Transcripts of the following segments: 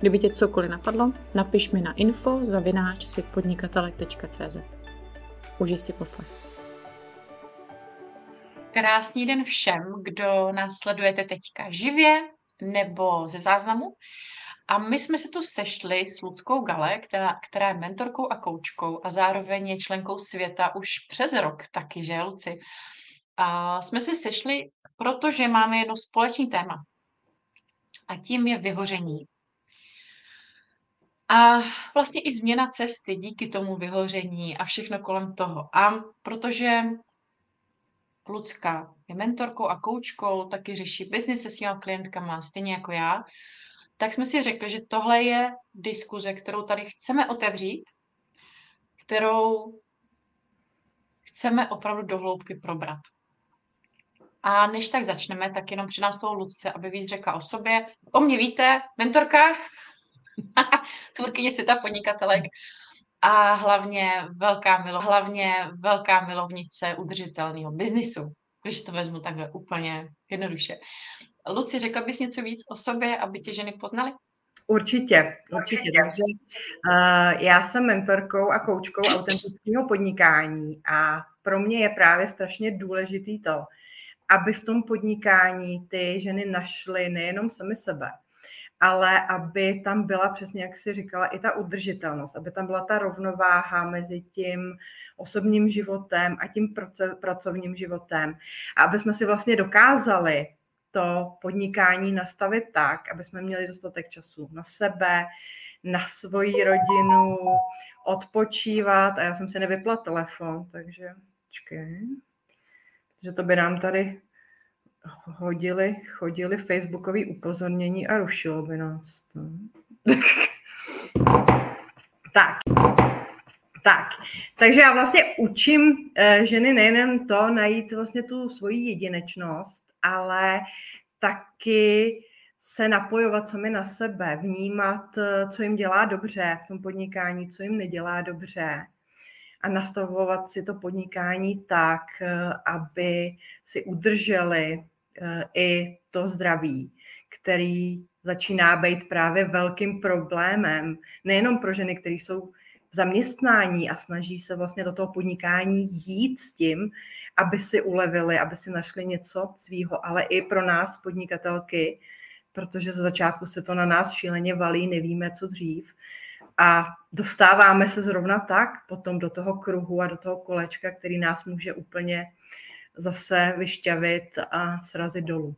Kdyby tě cokoliv napadlo, napiš mi na info zavináč světpodnikatelek.cz. Užij si poslech. Krásný den všem, kdo nás sledujete teďka živě nebo ze záznamu. A my jsme se tu sešli s Ludskou Gale, která, která je mentorkou a koučkou a zároveň je členkou světa už přes rok taky, že Luci? A jsme se sešli, protože máme jedno společný téma. A tím je vyhoření. A vlastně i změna cesty díky tomu vyhoření a všechno kolem toho. A protože Lucka je mentorkou a koučkou, taky řeší biznis se svýma klientkama, stejně jako já, tak jsme si řekli, že tohle je diskuze, kterou tady chceme otevřít, kterou chceme opravdu dohloubky probrat. A než tak začneme, tak jenom přidám toho Lucce, aby víc řekla o sobě. O mě víte, mentorka, tvůrkyně světa podnikatelek a hlavně velká, milo, hlavně velká milovnice udržitelného biznisu, když to vezmu takhle úplně jednoduše. Luci, řekla bys něco víc o sobě, aby tě ženy poznaly? Určitě, určitě. Takže uh, já jsem mentorkou a koučkou autentického podnikání a pro mě je právě strašně důležitý to, aby v tom podnikání ty ženy našly nejenom sami sebe, ale aby tam byla přesně, jak si říkala, i ta udržitelnost, aby tam byla ta rovnováha mezi tím osobním životem a tím pracovním životem. A aby jsme si vlastně dokázali to podnikání nastavit tak, aby jsme měli dostatek času na sebe, na svoji rodinu, odpočívat. A já jsem si nevypla telefon, takže počkej. Takže to by nám tady hodili, chodili facebookové upozornění a rušilo by nás to. tak. Tak, takže já vlastně učím eh, ženy nejen to najít vlastně tu svoji jedinečnost, ale taky se napojovat sami na sebe, vnímat, eh, co jim dělá dobře v tom podnikání, co jim nedělá dobře a nastavovat si to podnikání tak, eh, aby si udrželi i to zdraví, který začíná být právě velkým problémem, nejenom pro ženy, které jsou v zaměstnání a snaží se vlastně do toho podnikání jít s tím, aby si ulevili, aby si našli něco svýho, ale i pro nás podnikatelky, protože za začátku se to na nás šíleně valí, nevíme, co dřív. A dostáváme se zrovna tak potom do toho kruhu a do toho kolečka, který nás může úplně zase vyšťavit a srazit dolů.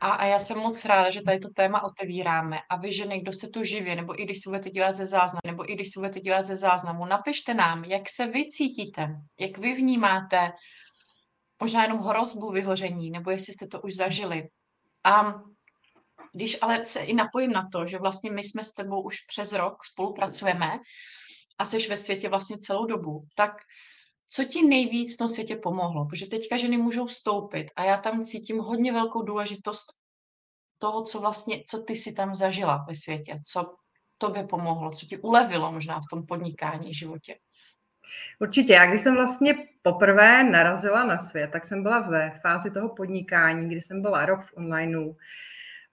A, a já jsem moc ráda, že tady to téma otevíráme. A vy, že někdo se tu živě, nebo i když se budete dívat ze záznamu, nebo i když se budete dívat ze záznamu, napište nám, jak se vy cítíte, jak vy vnímáte možná jenom hrozbu vyhoření, nebo jestli jste to už zažili. A když ale se i napojím na to, že vlastně my jsme s tebou už přes rok spolupracujeme a jsi ve světě vlastně celou dobu, tak co ti nejvíc v tom světě pomohlo? Protože teďka ženy můžou vstoupit a já tam cítím hodně velkou důležitost toho, co vlastně, co ty si tam zažila ve světě, co tobě pomohlo, co ti ulevilo možná v tom podnikání životě. Určitě. Já když jsem vlastně poprvé narazila na svět, tak jsem byla ve fázi toho podnikání, kdy jsem byla rok v onlineu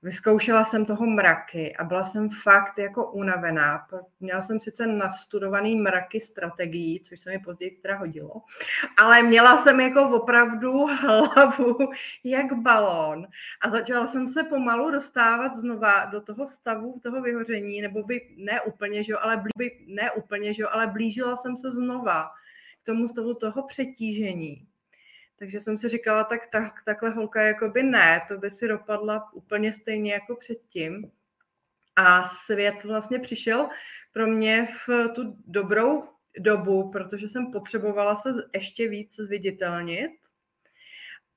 Vyzkoušela jsem toho mraky a byla jsem fakt jako unavená. Měla jsem sice nastudovaný mraky strategií, což se mi později teda hodilo, ale měla jsem jako opravdu hlavu jak balón a začala jsem se pomalu dostávat znova do toho stavu, toho vyhoření, nebo by ne úplně, že jo, ale, blí, ne úplně, že jo, ale blížila jsem se znova k tomu stavu toho přetížení. Takže jsem si říkala, tak, tak takhle holka jakoby ne, to by si dopadla úplně stejně jako předtím. A svět vlastně přišel pro mě v tu dobrou dobu, protože jsem potřebovala se ještě víc zviditelnit,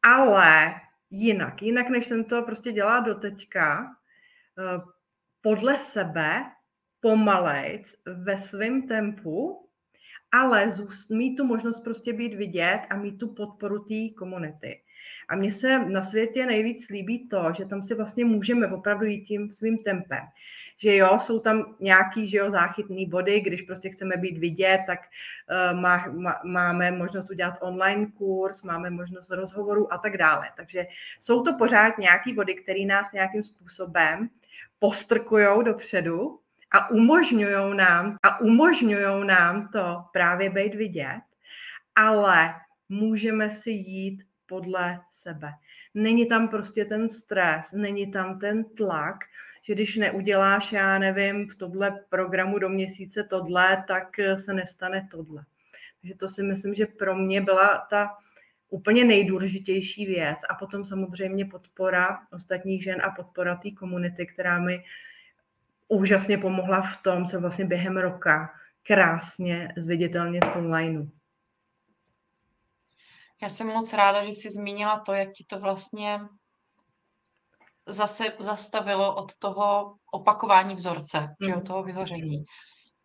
ale jinak, jinak než jsem to prostě dělala do teďka, eh, podle sebe, pomalejc, ve svém tempu, ale mít tu možnost prostě být vidět a mít tu podporu té komunity. A mně se na světě nejvíc líbí to, že tam si vlastně můžeme opravdu jít tím svým tempem. Že jo, jsou tam nějaký, že jo, záchytný body, když prostě chceme být vidět, tak uh, má, má, máme možnost udělat online kurz, máme možnost rozhovoru a tak dále. Takže jsou to pořád nějaký body, které nás nějakým způsobem postrkují dopředu a umožňují nám, a umožňují nám to právě být vidět, ale můžeme si jít podle sebe. Není tam prostě ten stres, není tam ten tlak, že když neuděláš, já nevím, v tohle programu do měsíce tohle, tak se nestane tohle. Takže to si myslím, že pro mě byla ta úplně nejdůležitější věc. A potom samozřejmě podpora ostatních žen a podpora té komunity, která mi úžasně pomohla v tom se vlastně během roka krásně zviditelnit online. Já jsem moc ráda, že jsi zmínila to, jak ti to vlastně zase zastavilo od toho opakování vzorce, mm. že od toho vyhoření.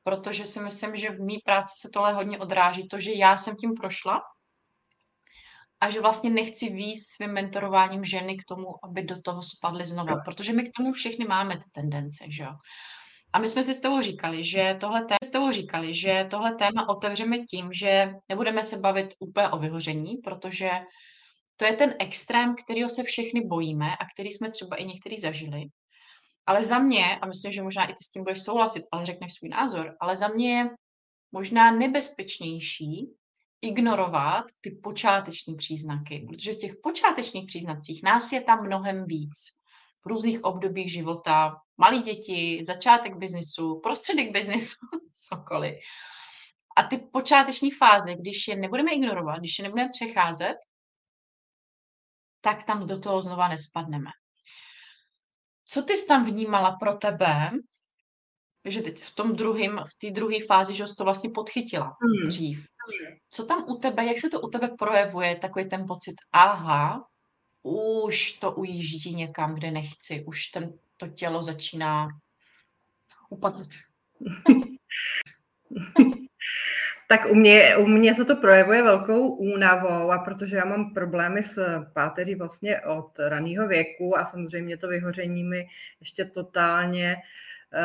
Protože si myslím, že v mý práci se tohle hodně odráží, to, že já jsem tím prošla a že vlastně nechci víc svým mentorováním ženy k tomu, aby do toho spadly znova, protože my k tomu všechny máme ty tendence, že jo. A my jsme si s tebou říkali, že tohle téma, s tebou říkali, že tohle téma otevřeme tím, že nebudeme se bavit úplně o vyhoření, protože to je ten extrém, kterýho se všechny bojíme a který jsme třeba i některý zažili. Ale za mě, a myslím, že možná i ty s tím budeš souhlasit, ale řekneš svůj názor, ale za mě je možná nebezpečnější ignorovat ty počáteční příznaky, protože v těch počátečních příznacích nás je tam mnohem víc. V různých obdobích života, malí děti, začátek biznisu, prostředek biznisu, cokoliv. A ty počáteční fáze, když je nebudeme ignorovat, když je nebudeme přecházet, tak tam do toho znova nespadneme. Co ty jsi tam vnímala pro tebe, že teď v tom druhém, v té druhé fázi, že jsi to vlastně podchytila hmm. dřív. Co tam u tebe, jak se to u tebe projevuje, takový ten pocit, aha, už to ujíždí někam, kde nechci, už ten, to tělo začíná upadat. Tak u mě, u mě se to projevuje velkou únavou a protože já mám problémy s páteří vlastně od raného věku a samozřejmě to vyhoření mi ještě totálně eh,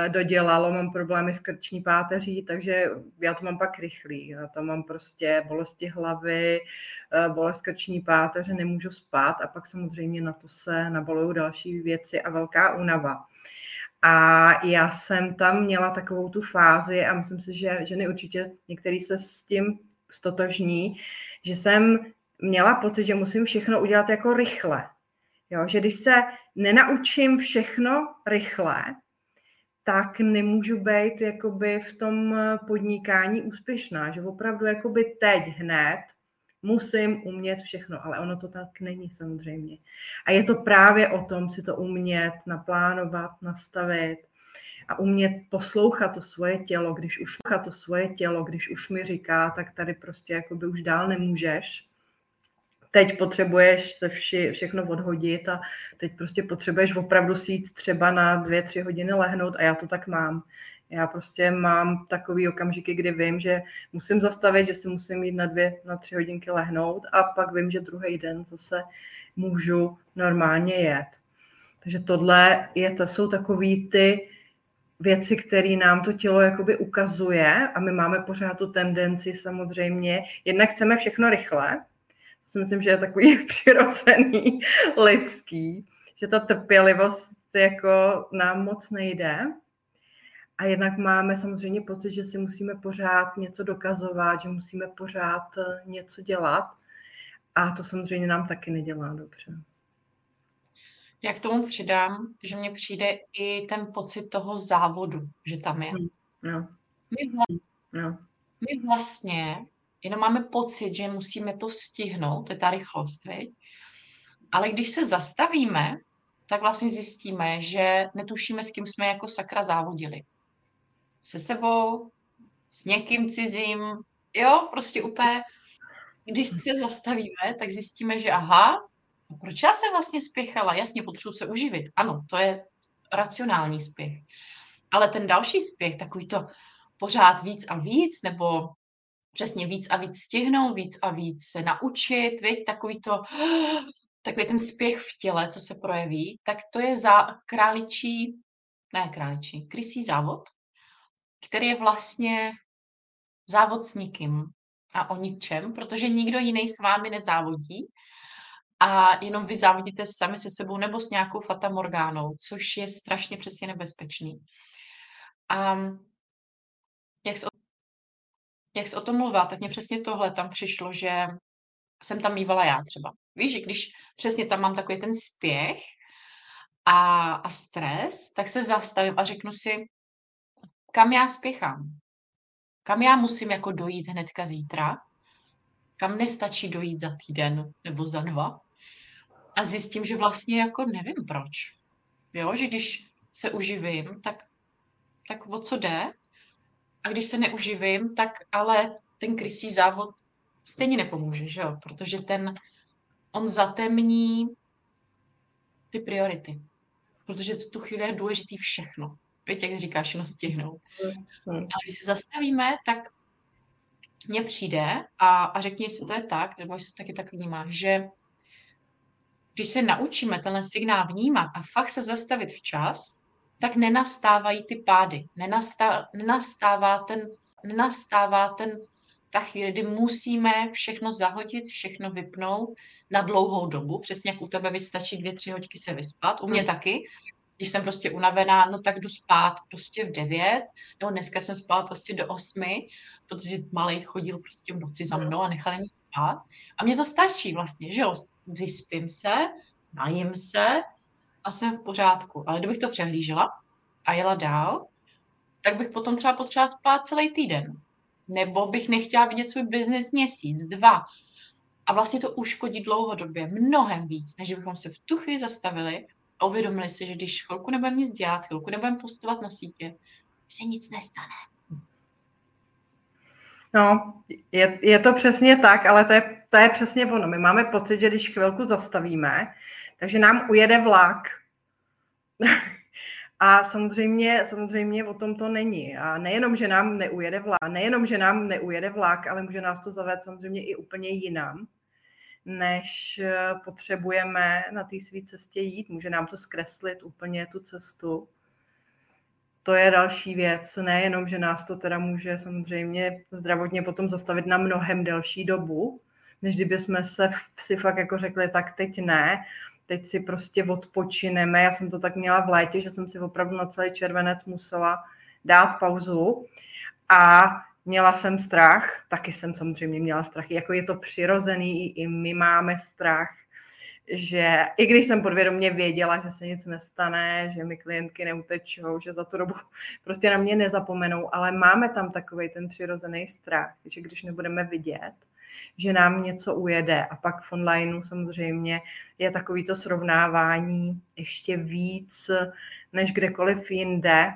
dodělalo, mám problémy s krční páteří, takže já to mám pak rychlý. Já to mám prostě bolesti hlavy, eh, bolest krční páteře, nemůžu spát a pak samozřejmě na to se nabalují další věci a velká únava. A já jsem tam měla takovou tu fázi a myslím si, že ženy určitě některý se s tím stotožní, že jsem měla pocit, že musím všechno udělat jako rychle. Jo, že když se nenaučím všechno rychle, tak nemůžu být jakoby v tom podnikání úspěšná, že opravdu jakoby teď hned musím umět všechno, ale ono to tak není samozřejmě. A je to právě o tom si to umět, naplánovat, nastavit a umět poslouchat to svoje tělo, když už to svoje tělo, když už mi říká, tak tady prostě jakoby už dál nemůžeš. Teď potřebuješ se vši, všechno odhodit a teď prostě potřebuješ opravdu si jít třeba na dvě, tři hodiny lehnout a já to tak mám. Já prostě mám takový okamžiky, kdy vím, že musím zastavit, že si musím jít na dvě, na tři hodinky lehnout a pak vím, že druhý den zase můžu normálně jet. Takže tohle je, to jsou takový ty věci, které nám to tělo jakoby ukazuje a my máme pořád tu tendenci samozřejmě, jednak chceme všechno rychle, si myslím, že je takový přirozený, lidský, že ta trpělivost jako nám moc nejde, a jednak máme samozřejmě pocit, že si musíme pořád něco dokazovat, že musíme pořád eh, něco dělat. A to samozřejmě nám taky nedělá dobře. Já k tomu přidám, že mně přijde i ten pocit toho závodu, že tam je. Hmm, no. My, vlastně, no. my vlastně jenom máme pocit, že musíme to stihnout, to je ta rychlost, viď? ale když se zastavíme, tak vlastně zjistíme, že netušíme, s kým jsme jako sakra závodili se sebou, s někým cizím, jo, prostě úplně, když se zastavíme, tak zjistíme, že aha, proč já jsem vlastně spěchala? Jasně, potřebuji se uživit. Ano, to je racionální spěch. Ale ten další spěch, takový to pořád víc a víc, nebo přesně víc a víc stihnout, víc a víc se naučit, viď? takový to, takový ten spěch v těle, co se projeví, tak to je za králičí, ne králičí, krysí závod, který je vlastně závod s nikým a o ničem, protože nikdo jiný s vámi nezávodí a jenom vy závodíte sami se sebou nebo s nějakou fatamorgánou, což je strašně přesně nebezpečný. A jak o, jak jsi o tom mluvila, tak mě přesně tohle tam přišlo, že jsem tam mývala já třeba. Víš, že když přesně tam mám takový ten spěch a, a stres, tak se zastavím a řeknu si, kam já spěchám. Kam já musím jako dojít hnedka zítra, kam nestačí dojít za týden nebo za dva. A zjistím, že vlastně jako nevím proč. Jo, že když se uživím, tak, tak o co jde? A když se neuživím, tak ale ten krysí závod stejně nepomůže, že jo? Protože ten, on zatemní ty priority. Protože v tu chvíli je důležitý všechno. Víte, jak říkáš, jenom stihnout. Hmm. A když se zastavíme, tak mně přijde a, a řekni, jestli to je tak, nebo jestli taky tak vnímáš, že když se naučíme tenhle signál vnímat a fakt se zastavit včas, tak nenastávají ty pády. Nenastá, nenastává, ten, nenastává ten, ta chvíle, kdy musíme všechno zahodit, všechno vypnout na dlouhou dobu. Přesně jak u tebe, víc stačí dvě, tři hodiny se vyspat. U mě hmm. taky když jsem prostě unavená, no tak jdu spát prostě v devět, nebo dneska jsem spala prostě do osmi, protože malý chodil prostě v noci za mnou a nechali mě spát. A mně to stačí vlastně, že jo, vyspím se, najím se a jsem v pořádku. Ale kdybych to přehlížela a jela dál, tak bych potom třeba potřeba spát celý týden. Nebo bych nechtěla vidět svůj biznis měsíc, dva. A vlastně to uškodí dlouhodobě mnohem víc, než bychom se v tu chvíli zastavili a uvědomili si, že když chvilku nebudeme nic dělat, chvilku nebudeme postovat na sítě, se nic nestane. No, je, je to přesně tak, ale to je, to je přesně ono. My máme pocit, že když chvilku zastavíme, takže nám ujede vlak. A samozřejmě, samozřejmě o tom to není. A nejenom, že nám neujede vlak, nejenom, že nám neujede vlak, ale může nás to zavést samozřejmě i úplně jinam než eh, potřebujeme na té své cestě jít. Může nám to zkreslit úplně tu cestu. To je další věc. Nejenom, že nás to teda může samozřejmě zdravotně potom zastavit na mnohem delší dobu, než kdyby jsme se si fakt jako řekli, tak teď ne, teď si prostě odpočineme. Já jsem to tak měla v létě, že jsem si opravdu na celý červenec musela dát pauzu a Měla jsem strach, taky jsem samozřejmě měla strach, jako je to přirozený, i my máme strach, že i když jsem podvědomě věděla, že se nic nestane, že mi klientky neutečou, že za tu dobu prostě na mě nezapomenou, ale máme tam takový ten přirozený strach, že když nebudeme vidět, že nám něco ujede. A pak v onlineu samozřejmě je takový to srovnávání ještě víc než kdekoliv jinde,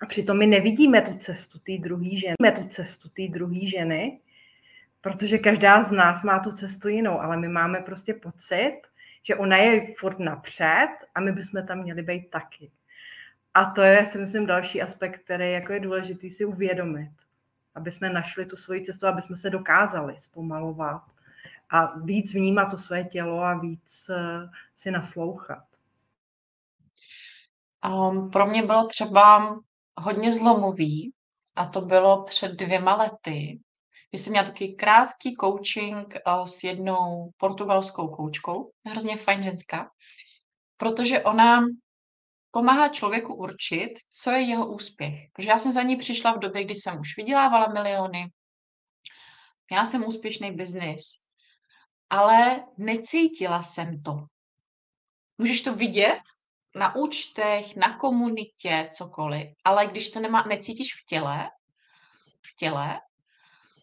a přitom my nevidíme tu cestu té druhé ženy, tu cestu té druhé ženy, protože každá z nás má tu cestu jinou, ale my máme prostě pocit, že ona je furt napřed a my bychom tam měli být taky. A to je, si myslím, další aspekt, který jako je důležitý si uvědomit, aby jsme našli tu svoji cestu, aby jsme se dokázali zpomalovat a víc vnímat to své tělo a víc eh, si naslouchat. Um, pro mě bylo třeba hodně zlomový a to bylo před dvěma lety, kdy jsem měla takový krátký coaching uh, s jednou portugalskou koučkou, hrozně fajn ženská, protože ona pomáhá člověku určit, co je jeho úspěch. Protože já jsem za ní přišla v době, kdy jsem už vydělávala miliony, já jsem úspěšný biznis, ale necítila jsem to. Můžeš to vidět na účtech, na komunitě, cokoliv, ale když to nemá, necítíš v těle, v těle,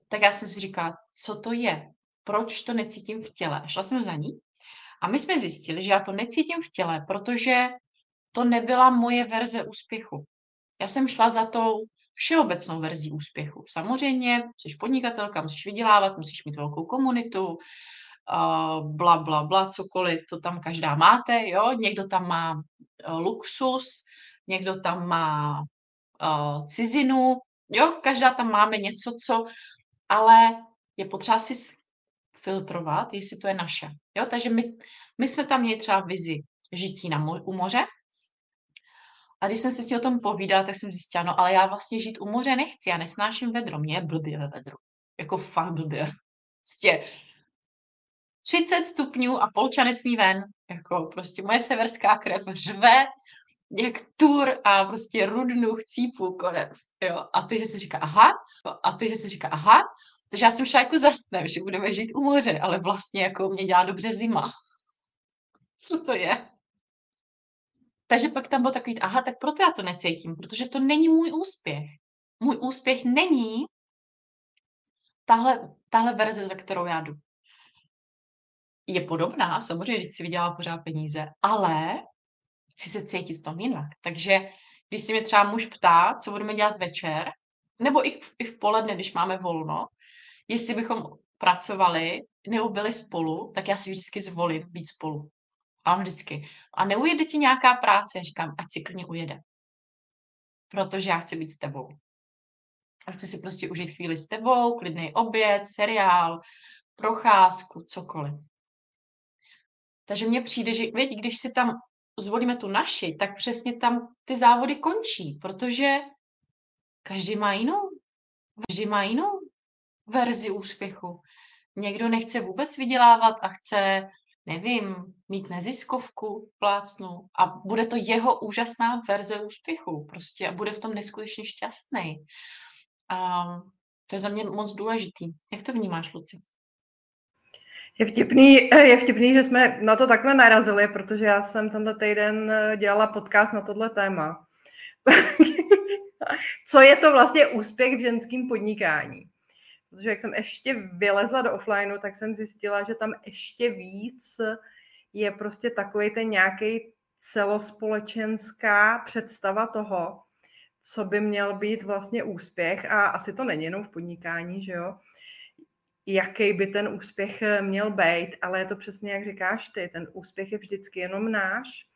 tak já jsem si říkala, co to je? Proč to necítím v těle? Šla jsem za ní a my jsme zjistili, že já to necítím v těle, protože to nebyla moje verze úspěchu. Já jsem šla za tou všeobecnou verzí úspěchu. Samozřejmě, jsi podnikatelka, musíš vydělávat, musíš mít velkou komunitu, uh, bla, bla, bla, cokoliv, to tam každá máte, jo, někdo tam má uh, luxus, někdo tam má uh, cizinu, jo, každá tam máme něco, co, ale je potřeba si filtrovat, jestli to je naše, jo, takže my, my jsme tam měli třeba vizi žití na mo- u moře, a když jsem se s tím o tom povídala, tak jsem zjistila, no ale já vlastně žít u moře nechci, já nesnáším vedro, mě je blbě ve vedru. Jako fakt blbě. Prostě 30 stupňů a polča nesmí ven. Jako prostě moje severská krev řve, jak tur a prostě rudnu, chcípu, konec. Jo. A ty, že se říká, aha, a ty, že se říká, aha, takže já jsem šla jako zasnem, že budeme žít u moře, ale vlastně jako mě dělá dobře zima. Co to je? Takže pak tam bylo takový, aha, tak proto já to necítím, protože to není můj úspěch. Můj úspěch není tahle, tahle verze, za kterou já jdu. Je podobná, samozřejmě, že si vydělala pořád peníze, ale chci se cítit v tom jinak. Takže když si mě třeba muž ptá, co budeme dělat večer, nebo i v, i v poledne, když máme volno, jestli bychom pracovali nebo byli spolu, tak já si vždycky zvolím být spolu. A on vždycky. A neujede ti nějaká práce? Já říkám, ať si klidně ujede. Protože já chci být s tebou. A chci si prostě užít chvíli s tebou, klidný oběd, seriál, procházku, cokoliv. Takže mně přijde, že věď, když si tam zvolíme tu naši, tak přesně tam ty závody končí, protože každý má jinou, každý má jinou verzi úspěchu. Někdo nechce vůbec vydělávat a chce nevím, mít neziskovku, plácnu a bude to jeho úžasná verze úspěchu prostě a bude v tom neskutečně šťastný. A to je za mě moc důležitý. Jak to vnímáš, Luci? Je vtipný, je vtipný, že jsme na to takhle narazili, protože já jsem tenhle týden dělala podcast na tohle téma. Co je to vlastně úspěch v ženském podnikání? Protože jak jsem ještě vylezla do offlineu, tak jsem zjistila, že tam ještě víc je prostě takový ten nějaký celospolečenská představa toho, co by měl být vlastně úspěch. A asi to není jenom v podnikání, že jo, jaký by ten úspěch měl být, ale je to přesně, jak říkáš ty, ten úspěch je vždycky jenom náš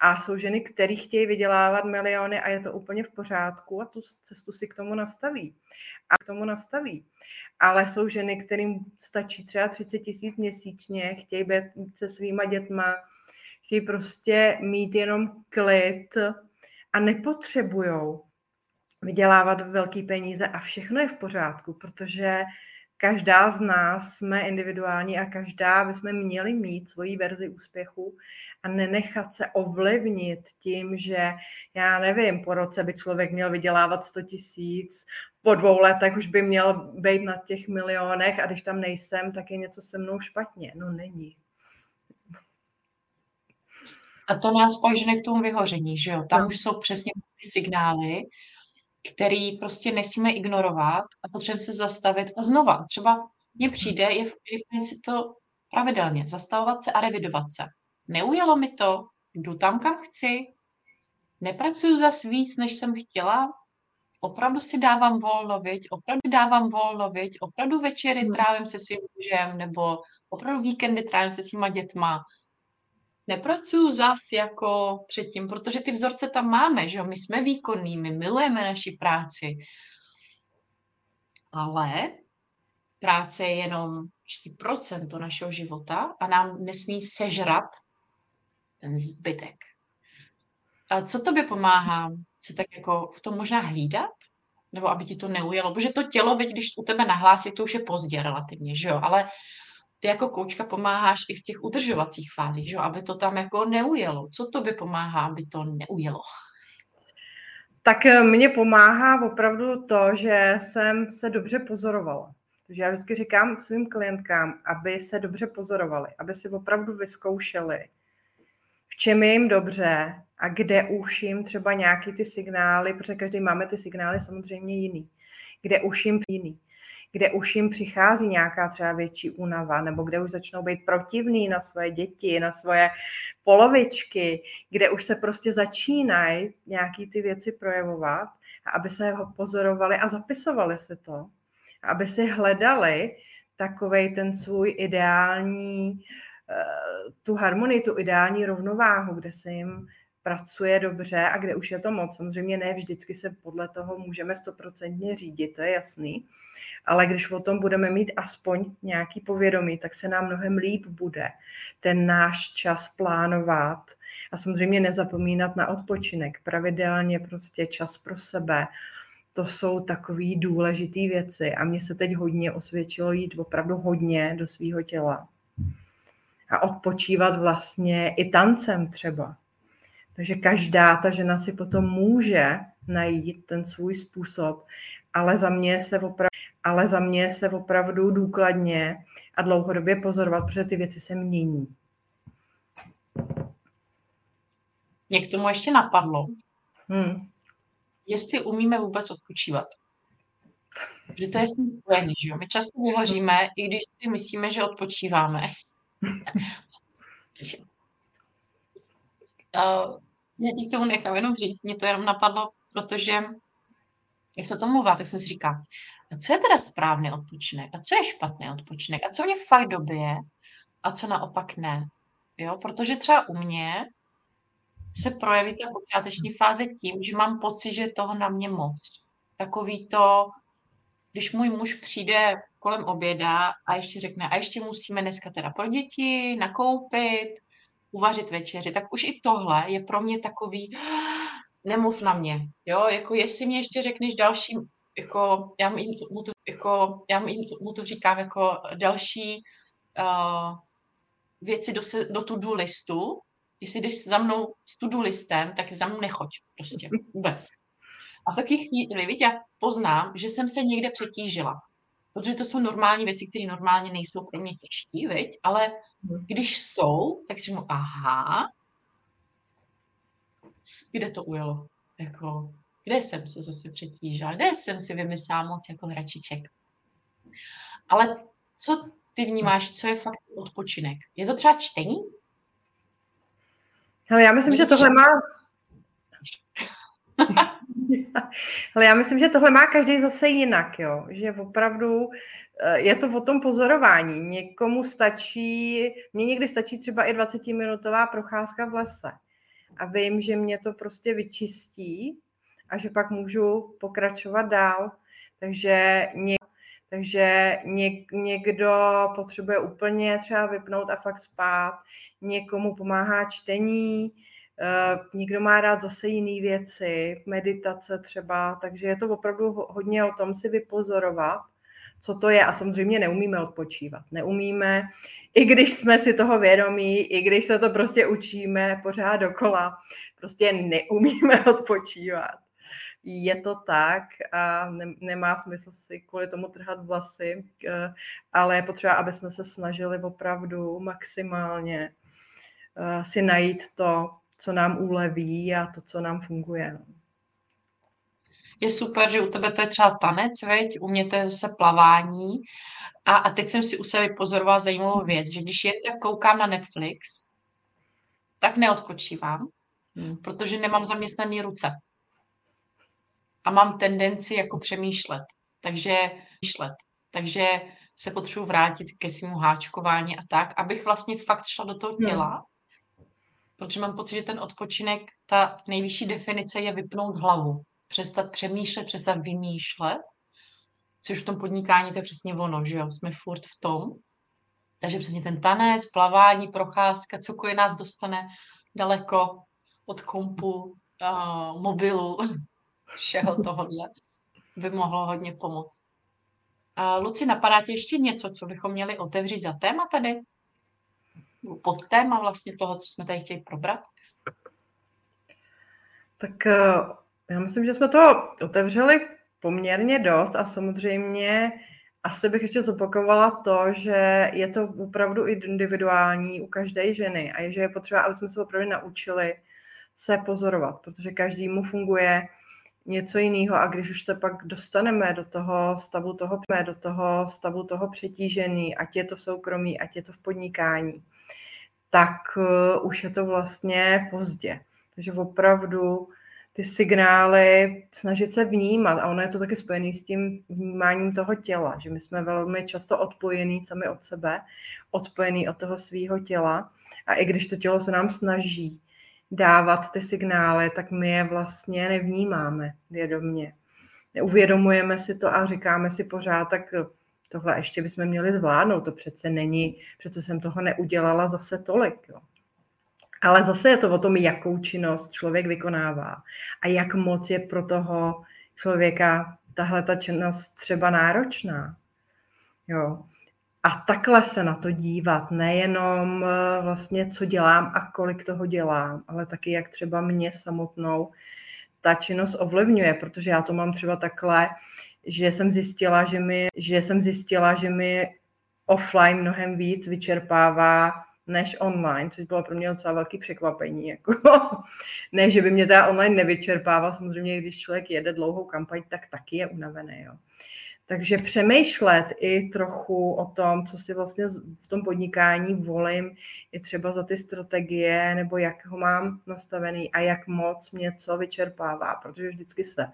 a jsou ženy, které chtějí vydělávat miliony a je to úplně v pořádku a tu cestu si k tomu nastaví. A k tomu nastaví. Ale jsou ženy, kterým stačí třeba 30 tisíc měsíčně, chtějí být se svýma dětma, chtějí prostě mít jenom klid a nepotřebují vydělávat velký peníze a všechno je v pořádku, protože každá z nás jsme individuální a každá bychom měli mít svoji verzi úspěchu a nenechat se ovlivnit tím, že já nevím, po roce by člověk měl vydělávat 100 tisíc, po dvou letech už by měl být na těch milionech a když tam nejsem, tak je něco se mnou špatně. No není. A to nás pak žene k tomu vyhoření, že jo? Tam no. už jsou přesně ty signály, který prostě nesmíme ignorovat a potřebujeme se zastavit a znova. Třeba mně přijde, je, je si to pravidelně, zastavovat se a revidovat se. Neujelo mi to, jdu tam, kam chci, nepracuju za víc, než jsem chtěla, opravdu si dávám volno, viď? opravdu dávám volno, viď? opravdu večery hmm. trávím se svým mužem, nebo opravdu víkendy trávím se svýma dětma. Nepracuju zas jako předtím, protože ty vzorce tam máme, že jo? my jsme výkonní, my milujeme naši práci. Ale práce je jenom 4% našeho života a nám nesmí sežrat ten zbytek. A co tobě pomáhá se tak jako v tom možná hlídat? Nebo aby ti to neujelo? Protože to tělo, veď, když u tebe nahlásí, to už je pozdě relativně, že jo? Ale ty jako koučka pomáháš i v těch udržovacích fázích, že? Aby to tam jako neujelo. Co tobě pomáhá, aby to neujelo? Tak eh, mně pomáhá opravdu to, že jsem se dobře pozorovala. Takže já vždycky říkám svým klientkám, aby se dobře pozorovali, aby si opravdu vyzkoušeli, v čem je jim dobře a kde už jim třeba nějaký ty signály, protože každý máme ty signály samozřejmě jiný, kde už jim jiný, kde už jim přichází nějaká třeba větší únava, nebo kde už začnou být protivný na svoje děti, na svoje polovičky, kde už se prostě začínají nějaký ty věci projevovat, aby se ho pozorovali a zapisovali se to, aby si hledali takovej ten svůj ideální, eh, tu harmonii, tu ideální rovnováhu, kde se jim pracuje dobře a kde už je to moc. Samozřejmě ne vždycky se podle toho můžeme stoprocentně řídit, to je jasný, ale když o tom budeme mít aspoň nějaký povědomí, tak se nám mnohem líp bude ten náš čas plánovat. A samozřejmě nezapomínat na odpočinek, pravidelně prostě čas pro sebe, to jsou takové důležité věci. A mně se teď hodně osvědčilo jít opravdu hodně do svého těla. A odpočívat vlastně i tancem třeba. Takže každá ta žena si potom může najít ten svůj způsob, ale za mě se opravdu, ale za mě se opravdu důkladně a dlouhodobě pozorovat, protože ty věci se mění. Mě k tomu ještě napadlo, hmm. jestli umíme vůbec odpočívat. Protože to je s tím spojený, že jo? My často vyhoříme, i když si myslíme, že odpočíváme. uh, já ti k tomu nechám jenom říct, mě to jenom napadlo, protože jak se o tom mluvá, tak jsem si říká, a co je teda správný odpočinek? A co je špatný odpočinek? A co mě fakt dobije? A co naopak ne? Jo, protože třeba u mě se projeví ta počáteční fáze tím, že mám pocit, že je toho na mě moc. Takový to, když můj muž přijde kolem oběda a ještě řekne, a ještě musíme dneska teda pro děti nakoupit, uvařit večeři, tak už i tohle je pro mě takový, nemluv na mě, jo, jako jestli mě ještě řekneš další, jako já mu to, jako, já mu to říkám jako další uh, věci do, se, do to-do listu, jestli jdeš za mnou s to-do listem, tak za mnou nechoď prostě vůbec. A v takových chvíli, já poznám, že jsem se někde přetížila. Protože to jsou normální věci, které normálně nejsou pro mě těžké, viď? ale když jsou, tak si říkám, aha, kde to ujelo? Jako, kde jsem se zase přetížila? Kde jsem si vymyslela moc jako hračiček? Ale co ty vnímáš, co je fakt odpočinek? Je to třeba čtení? Ale já myslím, že tohle má... Ale já myslím, že tohle má každý zase jinak, jo. Že opravdu je to o tom pozorování. Někomu stačí, mně někdy stačí třeba i 20-minutová procházka v lese. A vím, že mě to prostě vyčistí a že pak můžu pokračovat dál. Takže, ně, takže ně, někdo potřebuje úplně třeba vypnout a fakt spát, někomu pomáhá čtení, Eh, někdo má rád zase jiné věci, meditace třeba, takže je to opravdu hodně o tom si vypozorovat, co to je a samozřejmě neumíme odpočívat. Neumíme, i když jsme si toho vědomí, i když se to prostě učíme pořád dokola, prostě neumíme odpočívat. Je to tak a ne, nemá smysl si kvůli tomu trhat vlasy, eh, ale je potřeba, aby jsme se snažili opravdu maximálně eh, si najít to, co nám uleví a to, co nám funguje. No. Je super, že u tebe to je třeba tanec, veď? u mě to je zase plavání. A, a teď jsem si u sebe pozorovala zajímavou věc, že když jen tak koukám na Netflix, tak neodpočívám, hmm. protože nemám zaměstnaný ruce. A mám tendenci jako přemýšlet. Takže myšlet. Takže se potřebuji vrátit ke svému háčkování a tak, abych vlastně fakt šla do toho těla hmm protože mám pocit, že ten odpočinek, ta nejvyšší definice je vypnout hlavu, přestat přemýšlet, přestat vymýšlet, což v tom podnikání to je přesně ono, že jo, jsme furt v tom. Takže přesně ten tanec, plavání, procházka, cokoliv nás dostane daleko od kompu, uh, mobilu, všeho tohohle, by mohlo hodně pomoct. Uh, Luci, napadá ti ještě něco, co bychom měli otevřít za téma tady? pod téma vlastně toho, co jsme tady chtěli probrat? Tak eh, já myslím, že jsme to otevřeli poměrně dost a samozřejmě asi bych ještě zopakovala to, že je to opravdu individuální u každé ženy a je, že je potřeba, aby jsme se opravdu naučili se pozorovat, protože každému funguje něco jiného a když už se pak dostaneme do toho stavu toho, do toho stavu toho přetížený, ať je to v soukromí, ať je to v podnikání, tak uh, už je to vlastně pozdě. Takže opravdu ty signály snažit se vnímat. A ono je to taky spojené s tím vnímáním toho těla, že my jsme velmi často odpojení sami od sebe, odpojení od toho svého těla. A i když to tělo se nám snaží dávat ty signály, tak my je vlastně nevnímáme vědomně. Neuvědomujeme si to a říkáme si pořád, tak tohle ještě bychom měli zvládnout, to přece není, přece jsem toho neudělala zase tolik. Jo. Ale zase je to o tom, jakou činnost člověk vykonává a jak moc je pro toho člověka tahle ta činnost třeba náročná. Jo. A takhle se na to dívat, nejenom eh, vlastně, co dělám a kolik toho dělám, ale taky, jak třeba mě samotnou ta činnost ovlivňuje, protože já to mám třeba takhle, že jsem zjistila, že mi, že jsem zjistila, že mi offline mnohem víc vyčerpává než online, což bylo pro mě docela velký překvapení. Jako. ne, že by mě teda online nevyčerpával, samozřejmě, když člověk jede dlouhou kampaň, tak taky je unavený. Jo. Takže přemýšlet i trochu o tom, co si vlastně v tom podnikání volím, je třeba za ty strategie, nebo jak ho mám nastavený a jak moc mě co vyčerpává, protože vždycky se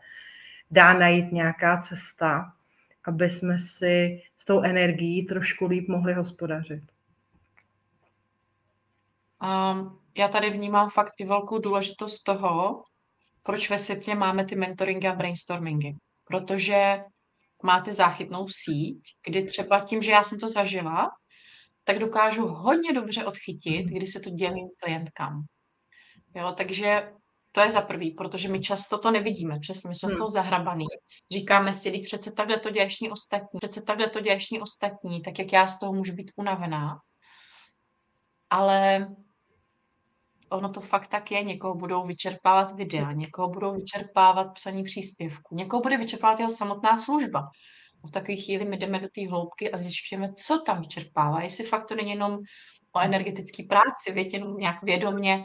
dá najít nějaká cesta, aby jsme si s tou energií trošku líp mohli hospodařit. Um, já tady vnímám fakt i velkou důležitost toho, proč ve světě máme ty mentoringy a brainstormingy. Protože máte záchytnou síť, kdy třeba tím, že já jsem to zažila, tak dokážu hodně dobře odchytit, kdy se to děje mým klientkám. Jo, takže to je za prvý, protože my často to nevidíme, přesně, my jsme hmm. z toho zahrabaný. Říkáme si, když přece takhle to děláš ostatní, přece takhle to děláš ostatní, tak jak já z toho můžu být unavená. Ale ono to fakt tak je, někoho budou vyčerpávat videa, někoho budou vyčerpávat psaní příspěvku, někoho bude vyčerpávat jeho samotná služba. V takové chvíli my jdeme do té hloubky a zjišťujeme, co tam vyčerpává. Jestli fakt to není jenom o energetické práci, větě jenom nějak vědomě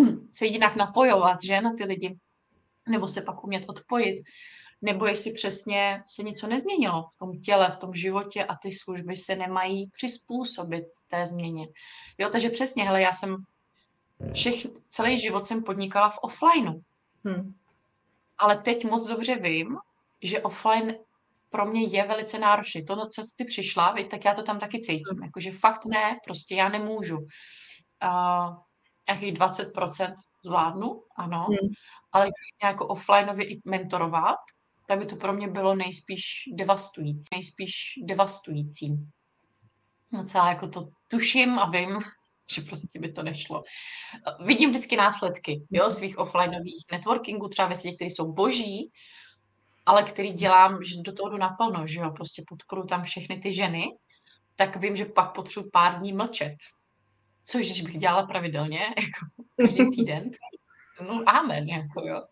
hm, se jinak napojovat, že, na ty lidi, nebo se pak umět odpojit, nebo jestli přesně se něco nezměnilo v tom těle, v tom životě a ty služby se nemají přizpůsobit té změně. Jo, takže přesně, hele, já jsem všech, celý život jsem podnikala v offlineu. Hmm. Ale teď moc dobře vím, že offline pro mě je velice náročný. To, co jsi přišla, víš, tak já to tam taky cítím. Hmm. Jakože fakt ne, prostě já nemůžu. Uh, nějakých 20% zvládnu, ano, hmm. ale jako offlineově i mentorovat, tak by to pro mě bylo nejspíš devastující. Nejspíš devastující. Docela jako to tuším a vím, že prostě by to nešlo. Vidím vždycky následky jo, mhm. svých offlineových networkingů, třeba ve světě, které jsou boží, ale který dělám, že do toho jdu naplno, že jo, prostě podporu tam všechny ty ženy, tak vím, že pak potřebuji pár dní mlčet. Což, když bych dělala pravidelně, jako každý týden, no amen, jako jo.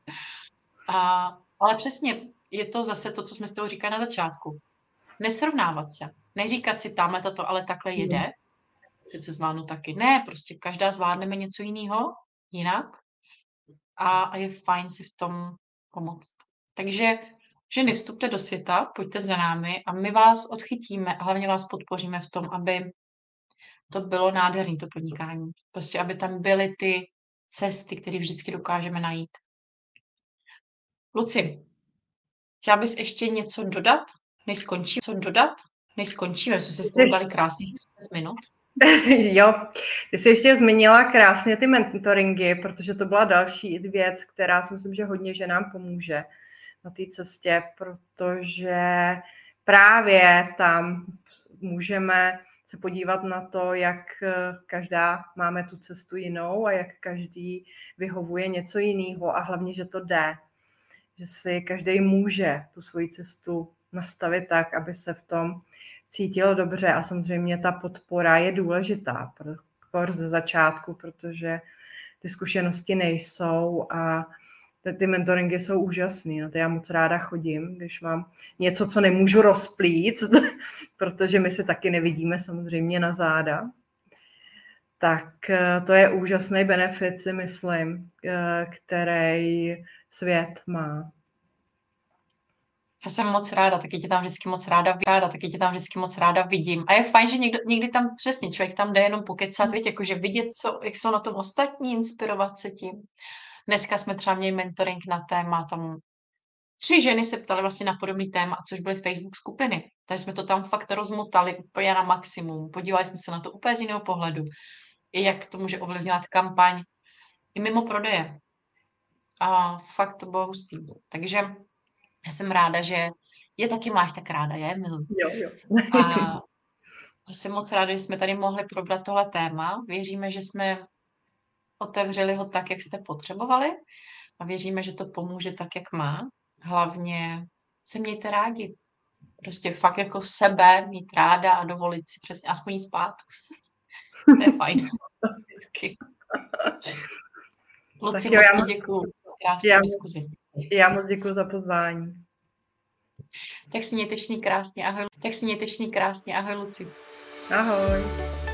A, ale přesně, je to zase to, co jsme s toho říkali na začátku. Nesrovnávat se. Neříkat si, tamhle to ale takhle jede, mhm přece zvládnu taky. Ne, prostě každá zvládneme něco jiného, jinak a, a je fajn si v tom pomoct. Takže ženy, vstupte do světa, pojďte za námi a my vás odchytíme a hlavně vás podpoříme v tom, aby to bylo nádherné, to podnikání. Prostě, aby tam byly ty cesty, které vždycky dokážeme najít. Luci, chtěla bys ještě něco dodat, než skončíme? Co dodat, než skončíme? Jsme se s dali krásných 30 minut. jo, ty jsi ještě zmínila krásně ty mentoringy, protože to byla další věc, která si myslím, že hodně ženám pomůže na té cestě, protože právě tam můžeme se podívat na to, jak každá máme tu cestu jinou a jak každý vyhovuje něco jiného a hlavně, že to jde. Že si každý může tu svoji cestu nastavit tak, aby se v tom cítil dobře a samozřejmě ta podpora je důležitá pro ze začátku, protože ty zkušenosti nejsou a ty mentoringy jsou úžasný. Na to já moc ráda chodím, když mám něco, co nemůžu rozplít, protože my se taky nevidíme samozřejmě na záda. Tak eh, to je úžasný benefit, si myslím, eh, který svět má. Já jsem moc ráda, taky tě tam vždycky moc ráda, ráda taky tě tam vždycky moc ráda vidím. A je fajn, že někdo, někdy tam přesně člověk tam jde jenom pokecat, víte, jakože vidět, co, jak jsou na tom ostatní, inspirovat se tím. Dneska jsme třeba měli mentoring na téma, tam tři ženy se ptaly vlastně na podobný téma, což byly Facebook skupiny. Takže jsme to tam fakt rozmotali úplně na maximum. Podívali jsme se na to úplně z jiného pohledu. I jak to může ovlivňovat kampaň i mimo prodeje. A fakt to bylo hustý. Takže já jsem ráda, že je taky máš tak ráda, je, Milu? Jo, jo. A jsem moc ráda, že jsme tady mohli probrat tohle téma. Věříme, že jsme otevřeli ho tak, jak jste potřebovali a věříme, že to pomůže tak, jak má. Hlavně se mějte rádi. Prostě fakt jako sebe mít ráda a dovolit si přesně aspoň jít spát. to je fajn. Vždycky. Luci, moc děkuju. Krásnou já, diskuzi. Já moc děkuji za pozvání. Tak si mějte krásně. Ahoj. Tak si mějte krásně. Ahoj, Luci. Ahoj.